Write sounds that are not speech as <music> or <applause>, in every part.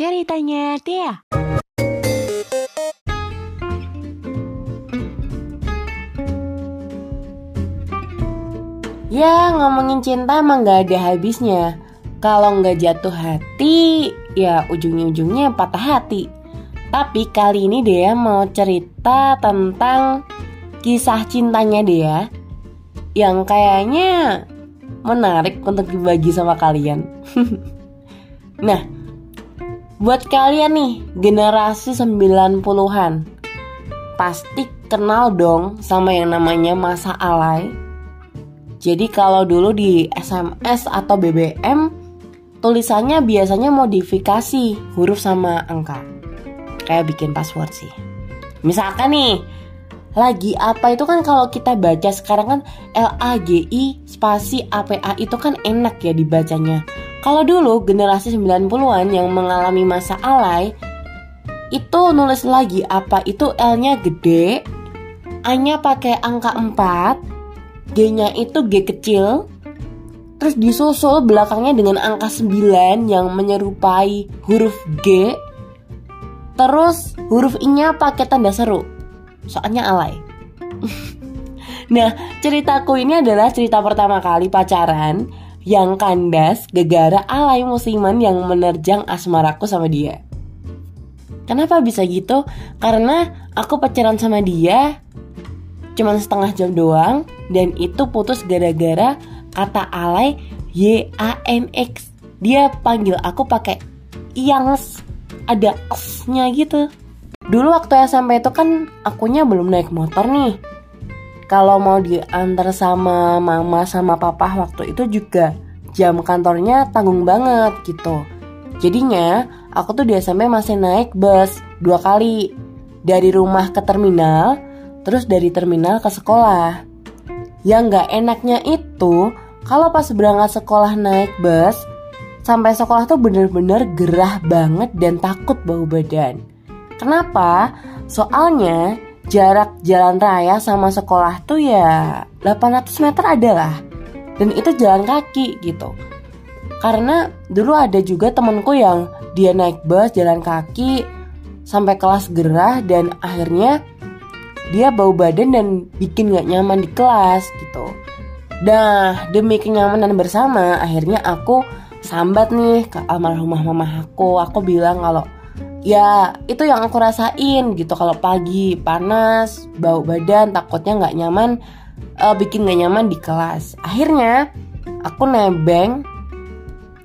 ceritanya Tia. Ya ngomongin cinta emang gak ada habisnya. Kalau nggak jatuh hati ya ujung-ujungnya patah hati. Tapi kali ini dia mau cerita tentang kisah cintanya dia Yang kayaknya menarik untuk dibagi sama kalian. <laughs> Nah buat kalian nih generasi 90-an Pasti kenal dong sama yang namanya masa alay jadi kalau dulu di SMS atau BBM tulisannya biasanya modifikasi huruf sama angka. Kayak bikin password sih. Misalkan nih, lagi apa itu kan kalau kita baca sekarang kan L A G I spasi A P A itu kan enak ya dibacanya. Kalau dulu generasi 90-an yang mengalami masa alay itu nulis lagi apa itu L-nya gede, A-nya pakai angka 4, G-nya itu G kecil Terus disusul belakangnya dengan angka 9 yang menyerupai huruf G Terus huruf I-nya pakai tanda seru Soalnya alay. <laughs> Nah ceritaku ini adalah cerita pertama kali pacaran Yang kandas gegara alay musiman yang menerjang asmaraku sama dia Kenapa bisa gitu? Karena aku pacaran sama dia cuman setengah jam doang dan itu putus gara-gara kata alay Y A N X. Dia panggil aku pakai yangs ada s-nya gitu. Dulu waktu SMP itu kan akunya belum naik motor nih. Kalau mau diantar sama mama sama papa waktu itu juga jam kantornya tanggung banget gitu. Jadinya aku tuh di SMP masih naik bus dua kali dari rumah ke terminal terus dari terminal ke sekolah. Yang gak enaknya itu, kalau pas berangkat sekolah naik bus, sampai sekolah tuh bener-bener gerah banget dan takut bau badan. Kenapa? Soalnya jarak jalan raya sama sekolah tuh ya 800 meter adalah. Dan itu jalan kaki gitu. Karena dulu ada juga temenku yang dia naik bus jalan kaki sampai kelas gerah dan akhirnya dia bau badan dan bikin gak nyaman di kelas gitu. Nah, demi kenyamanan bersama, akhirnya aku sambat nih ke almarhumah mama aku. Aku bilang kalau ya itu yang aku rasain gitu. Kalau pagi panas, bau badan, takutnya nggak nyaman, uh, bikin gak nyaman di kelas. Akhirnya aku nebeng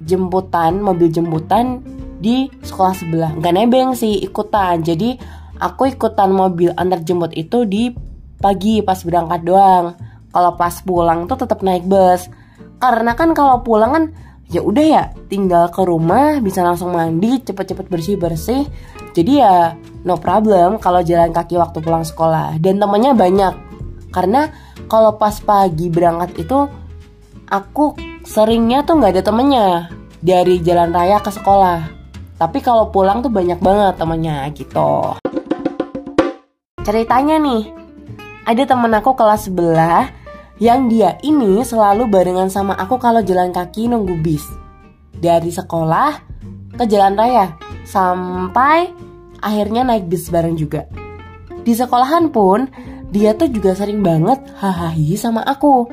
jemputan, mobil jemputan di sekolah sebelah. Nggak nebeng sih, ikutan. Jadi aku ikutan mobil antar jemput itu di pagi pas berangkat doang. Kalau pas pulang tuh tetap naik bus. Karena kan kalau pulang kan ya udah ya tinggal ke rumah bisa langsung mandi cepet-cepet bersih-bersih. Jadi ya no problem kalau jalan kaki waktu pulang sekolah. Dan temennya banyak. Karena kalau pas pagi berangkat itu aku seringnya tuh nggak ada temennya dari jalan raya ke sekolah. Tapi kalau pulang tuh banyak banget temennya gitu. Ceritanya nih, ada temen aku kelas sebelah yang dia ini selalu barengan sama aku kalau jalan kaki nunggu bis. Dari sekolah ke jalan raya sampai akhirnya naik bis bareng juga. Di sekolahan pun dia tuh juga sering banget hahaha sama aku.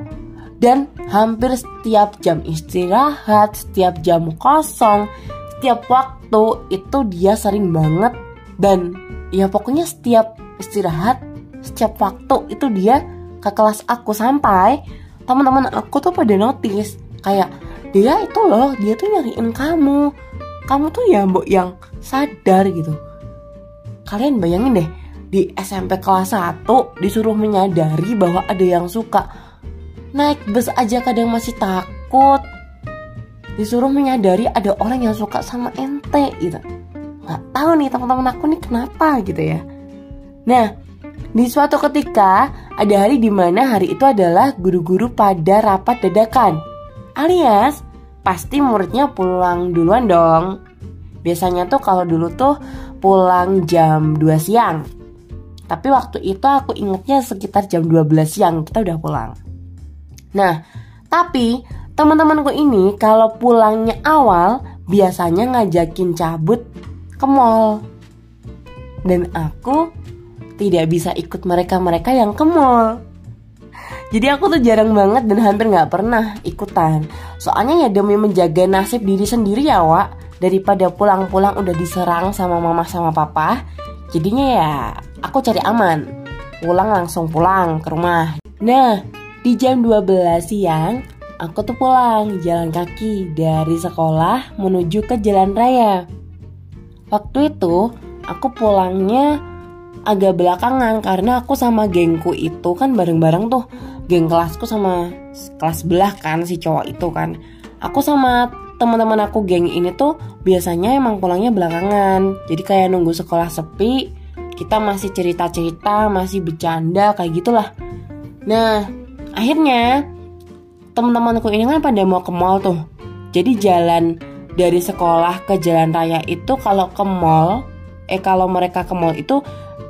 Dan hampir setiap jam istirahat, setiap jam kosong, setiap waktu itu dia sering banget dan ya pokoknya setiap istirahat setiap waktu itu dia ke kelas aku sampai teman-teman aku tuh pada notice kayak dia itu loh dia tuh nyariin kamu. Kamu tuh ya mbok yang sadar gitu. Kalian bayangin deh di SMP kelas 1 disuruh menyadari bahwa ada yang suka naik bus aja kadang masih takut. Disuruh menyadari ada orang yang suka sama ente gitu. Nggak tahu nih teman-teman aku nih kenapa gitu ya. Nah, di suatu ketika ada hari di mana hari itu adalah guru-guru pada rapat dadakan. Alias pasti muridnya pulang duluan dong. Biasanya tuh kalau dulu tuh pulang jam 2 siang. Tapi waktu itu aku ingetnya sekitar jam 12 siang kita udah pulang. Nah, tapi teman-temanku ini kalau pulangnya awal biasanya ngajakin cabut ke mall. Dan aku tidak bisa ikut mereka-mereka yang ke mall. Jadi aku tuh jarang banget dan hampir nggak pernah ikutan. Soalnya ya demi menjaga nasib diri sendiri ya, Wak. Daripada pulang-pulang udah diserang sama mama sama papa. Jadinya ya aku cari aman. Pulang langsung pulang ke rumah. Nah, di jam 12 siang aku tuh pulang jalan kaki dari sekolah menuju ke jalan raya. Waktu itu aku pulangnya agak belakangan karena aku sama gengku itu kan bareng-bareng tuh. Geng kelasku sama kelas belah kan si cowok itu kan. Aku sama teman-teman aku geng ini tuh biasanya emang pulangnya belakangan. Jadi kayak nunggu sekolah sepi kita masih cerita-cerita masih bercanda kayak gitulah. Nah akhirnya teman-temanku ini kan pada mau ke mall tuh. Jadi jalan dari sekolah ke jalan raya itu kalau ke mall eh kalau mereka ke mall itu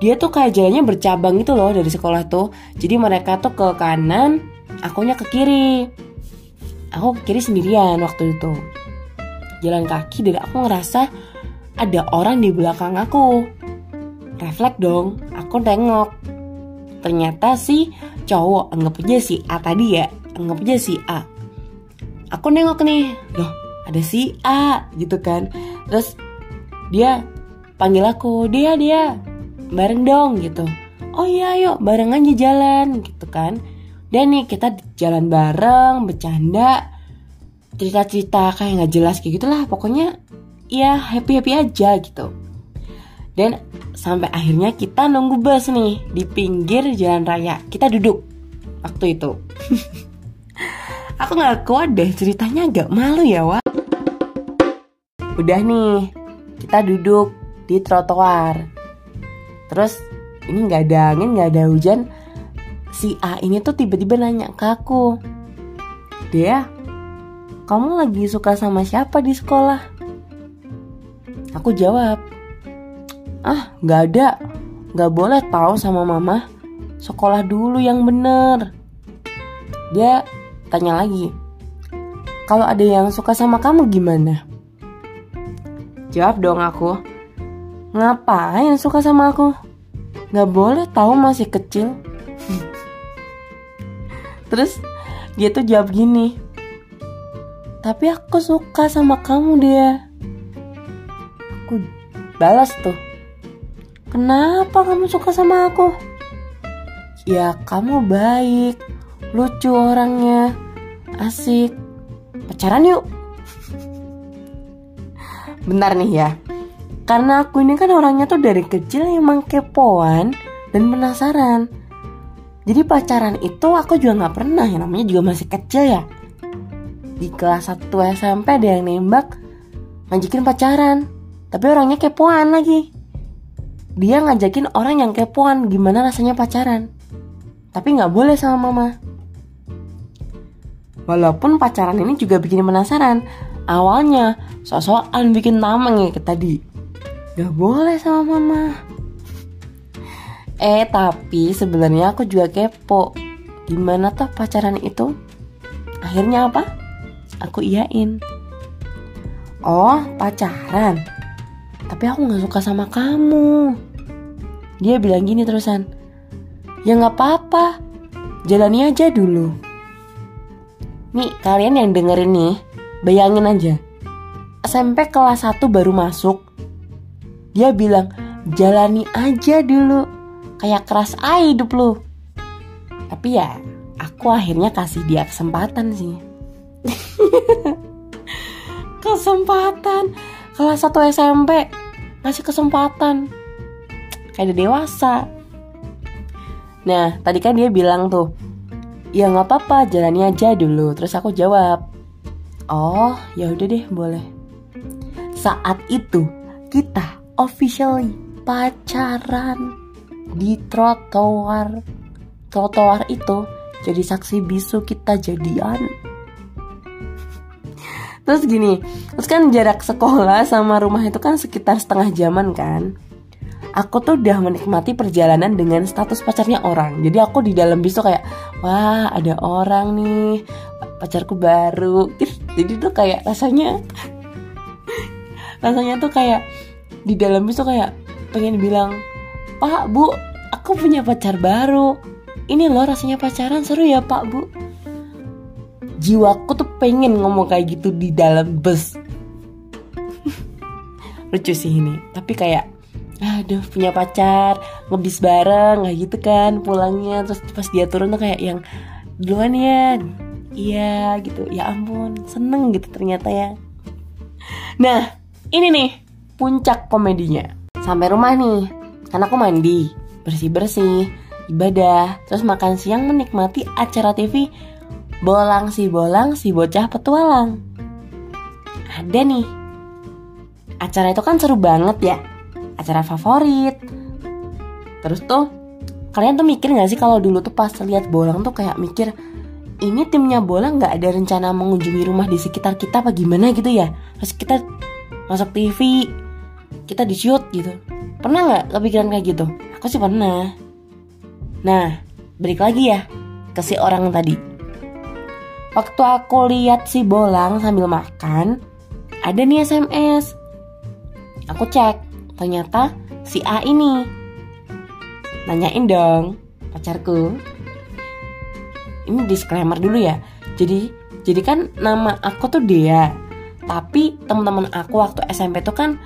dia tuh kayak jalannya bercabang gitu loh dari sekolah tuh. Jadi mereka tuh ke kanan akunya ke kiri. Aku ke kiri sendirian waktu itu. Jalan kaki dan aku ngerasa ada orang di belakang aku. Refleks dong aku tengok ternyata si cowok anggap aja si A tadi ya anggap aja si A. Aku nengok nih loh ada si A gitu kan. Terus dia panggil aku dia dia bareng dong gitu. Oh iya yuk bareng aja jalan gitu kan. Dan nih kita jalan bareng bercanda cerita-cerita kayak nggak jelas kayak gitulah pokoknya ya happy happy aja gitu. Dan sampai akhirnya kita nunggu bus nih di pinggir jalan raya. Kita duduk waktu itu. <laughs> Aku nggak kuat deh ceritanya agak malu ya wa udah nih kita duduk di trotoar terus ini nggak ada angin nggak ada hujan. Si A ini tuh tiba-tiba nanya ke aku dia kamu lagi suka sama siapa di sekolah? Aku jawab ah nggak ada. Nggak boleh tahu sama mama. Sekolah dulu yang bener. Dia tanya lagi kalau ada yang suka sama kamu gimana? Jawab dong aku Ngapain suka sama aku? Gak boleh tahu masih kecil. <laughs> Terus dia tuh jawab gini. Tapi aku suka sama kamu dia. Aku balas tuh. Kenapa kamu suka sama aku? Ya kamu baik, lucu orangnya, asik. Pacaran yuk. <laughs> Bentar nih ya karena aku ini kan orangnya tuh dari kecil emang kepoan dan penasaran. Jadi pacaran itu aku juga nggak pernah ya namanya juga masih kecil ya. Di kelas 1 SMP ada yang nembak ngajakin pacaran. Tapi orangnya kepoan lagi. Dia ngajakin orang yang kepoan gimana rasanya pacaran. Tapi nggak boleh sama mama. Walaupun pacaran ini juga bikin penasaran. Awalnya sosokan bikin tameng ya tadi Gak boleh sama mama. Eh tapi sebenarnya aku juga kepo. Gimana tuh pacaran itu? Akhirnya apa? Aku iyain. Oh pacaran? Tapi aku gak suka sama kamu. Dia bilang gini terusan. Ya gak apa-apa. Jalani aja dulu. Nih kalian yang dengerin nih Bayangin aja. SMP kelas 1 baru masuk dia bilang, jalani aja dulu. Kayak keras aja hidup lu. Tapi ya, aku akhirnya kasih dia kesempatan sih. <laughs> kesempatan. Kelas 1 SMP ngasih kesempatan. Kayak udah dewasa. Nah, tadi kan dia bilang tuh, ya nggak apa-apa, jalani aja dulu. Terus aku jawab, oh ya udah deh boleh. Saat itu kita officially pacaran di trotoar. Trotoar itu jadi saksi bisu kita jadian. Terus gini terus kan jarak sekolah sama rumah itu kan sekitar setengah jaman kan. Aku tuh udah menikmati perjalanan dengan status pacarnya orang. Jadi aku di dalam bis tuh kayak wah ada orang nih pacarku baru. <laughs> Jadi tuh kayak rasanya <laughs> rasanya tuh kayak di dalam itu kayak pengen bilang pak bu aku punya pacar baru. Ini loh rasanya pacaran seru ya pak bu. Jiwaku tuh pengen ngomong kayak gitu di dalam bus. <laughs> Lucu sih ini. Tapi kayak aduh punya pacar ngebis bareng kayak gitu kan pulangnya. Terus pas dia turun tuh kayak yang duluan ya. Iya gitu. Ya ampun seneng gitu ternyata ya. Nah ini nih puncak komedinya. Sampai rumah nih kan aku mandi bersih bersih ibadah terus makan siang menikmati acara TV bolang si bolang si bocah petualang. Ada nih. Acara itu kan seru banget ya. Acara favorit. Terus tuh kalian tuh mikir gak sih kalau dulu tuh pas lihat bolang tuh kayak mikir ini timnya bola nggak ada rencana mengunjungi rumah di sekitar kita apa gimana gitu ya? Terus kita masuk TV kita di shoot gitu. Pernah nggak kepikiran kayak gitu? Aku sih pernah. Nah balik lagi ya ke si orang tadi. Waktu aku lihat si bolang sambil makan ada nih SMS aku cek ternyata si A ini. Nanyain dong pacarku. Ini disclaimer dulu ya. Jadi jadi kan nama aku tuh Dea tapi teman-teman aku waktu SMP tuh kan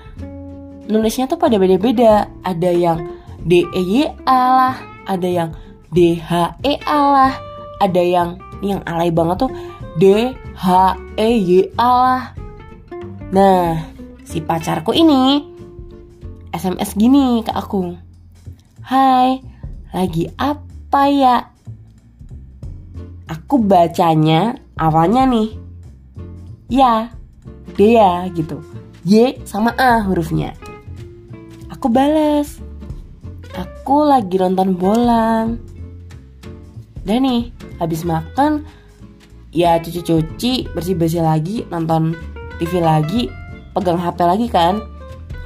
nulisnya tuh pada beda-beda ada yang D E Y A lah ada yang D H E A lah ada yang yang alay banget tuh D H E Y A lah nah si pacarku ini SMS gini ke aku. Hai, lagi apa ya? Aku bacanya awalnya nih. Ya, Dea gitu. Y sama A hurufnya. Aku balas. Aku lagi nonton bolang. Dan nih, habis makan ya cuci-cuci, bersih-bersih lagi, nonton TV lagi, pegang HP lagi kan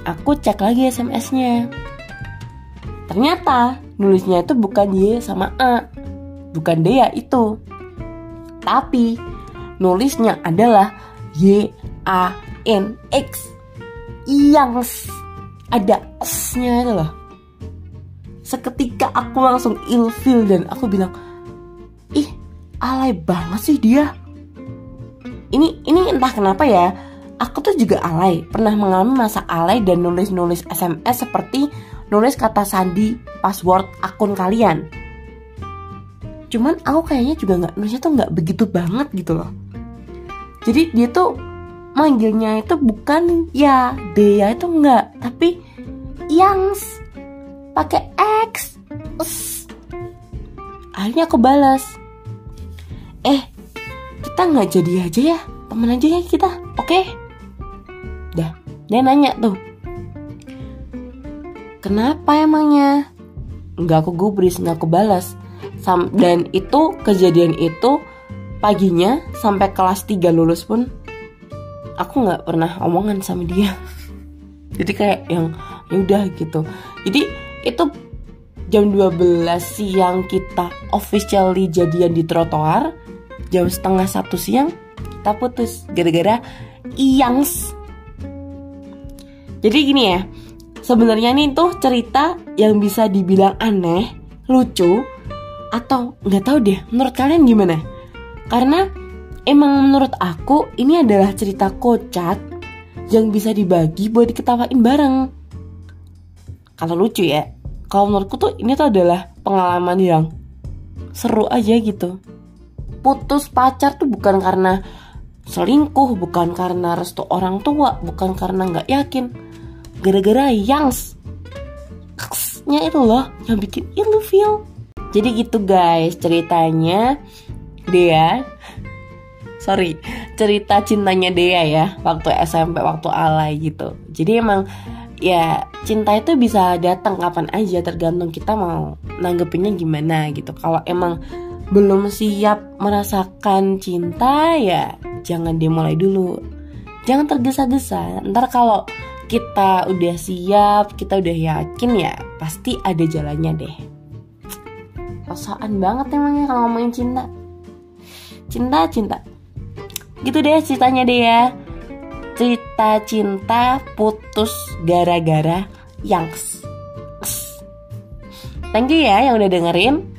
Aku cek lagi SMS-nya. Ternyata nulisnya itu bukan Y sama A. Bukan Dea itu. Tapi nulisnya adalah Y A N X. Yang ada S-nya itu loh. Seketika aku langsung ilfil dan aku bilang, "Ih, alay banget sih dia." Ini ini entah kenapa ya, aku tuh juga alay, pernah mengalami masa alay dan nulis-nulis SMS seperti nulis kata sandi password akun kalian. Cuman aku kayaknya juga nggak nulisnya tuh nggak begitu banget gitu loh. Jadi dia tuh manggilnya itu bukan ya dia itu enggak, tapi yang pakai X. Us. Akhirnya aku balas. Eh, kita nggak jadi aja ya, temen aja ya kita, oke? Okay? Dah, dia nanya tuh. Kenapa emangnya? Enggak aku gubris, enggak aku balas. Dan itu kejadian itu paginya sampai kelas 3 lulus pun aku nggak pernah omongan sama dia. Jadi kayak yang ya udah gitu. Jadi itu jam 12 siang kita officially jadian di trotoar jam setengah satu siang kita putus gara-gara iyangs jadi gini ya, sebenarnya ini tuh cerita yang bisa dibilang aneh, lucu, atau nggak tahu deh. Menurut kalian gimana? Karena emang menurut aku ini adalah cerita kocak yang bisa dibagi buat diketawain bareng. Kalau lucu ya, kalau menurutku tuh ini tuh adalah pengalaman yang seru aja gitu. Putus pacar tuh bukan karena selingkuh, bukan karena restu orang tua, bukan karena nggak yakin, gara-gara yang nya itu loh yang bikin ilfeel jadi gitu guys ceritanya Dea sorry cerita cintanya Dea ya waktu SMP waktu alay gitu jadi emang ya cinta itu bisa datang kapan aja tergantung kita mau nanggepinnya gimana gitu kalau emang belum siap merasakan cinta ya jangan dimulai dulu jangan tergesa-gesa ntar kalau kita udah siap, kita udah yakin ya pasti ada jalannya deh. Perasaan banget emangnya kalau ngomongin cinta. Cinta, cinta. Gitu deh ceritanya deh ya. cerita cinta putus gara-gara yang Thank you ya yang udah dengerin.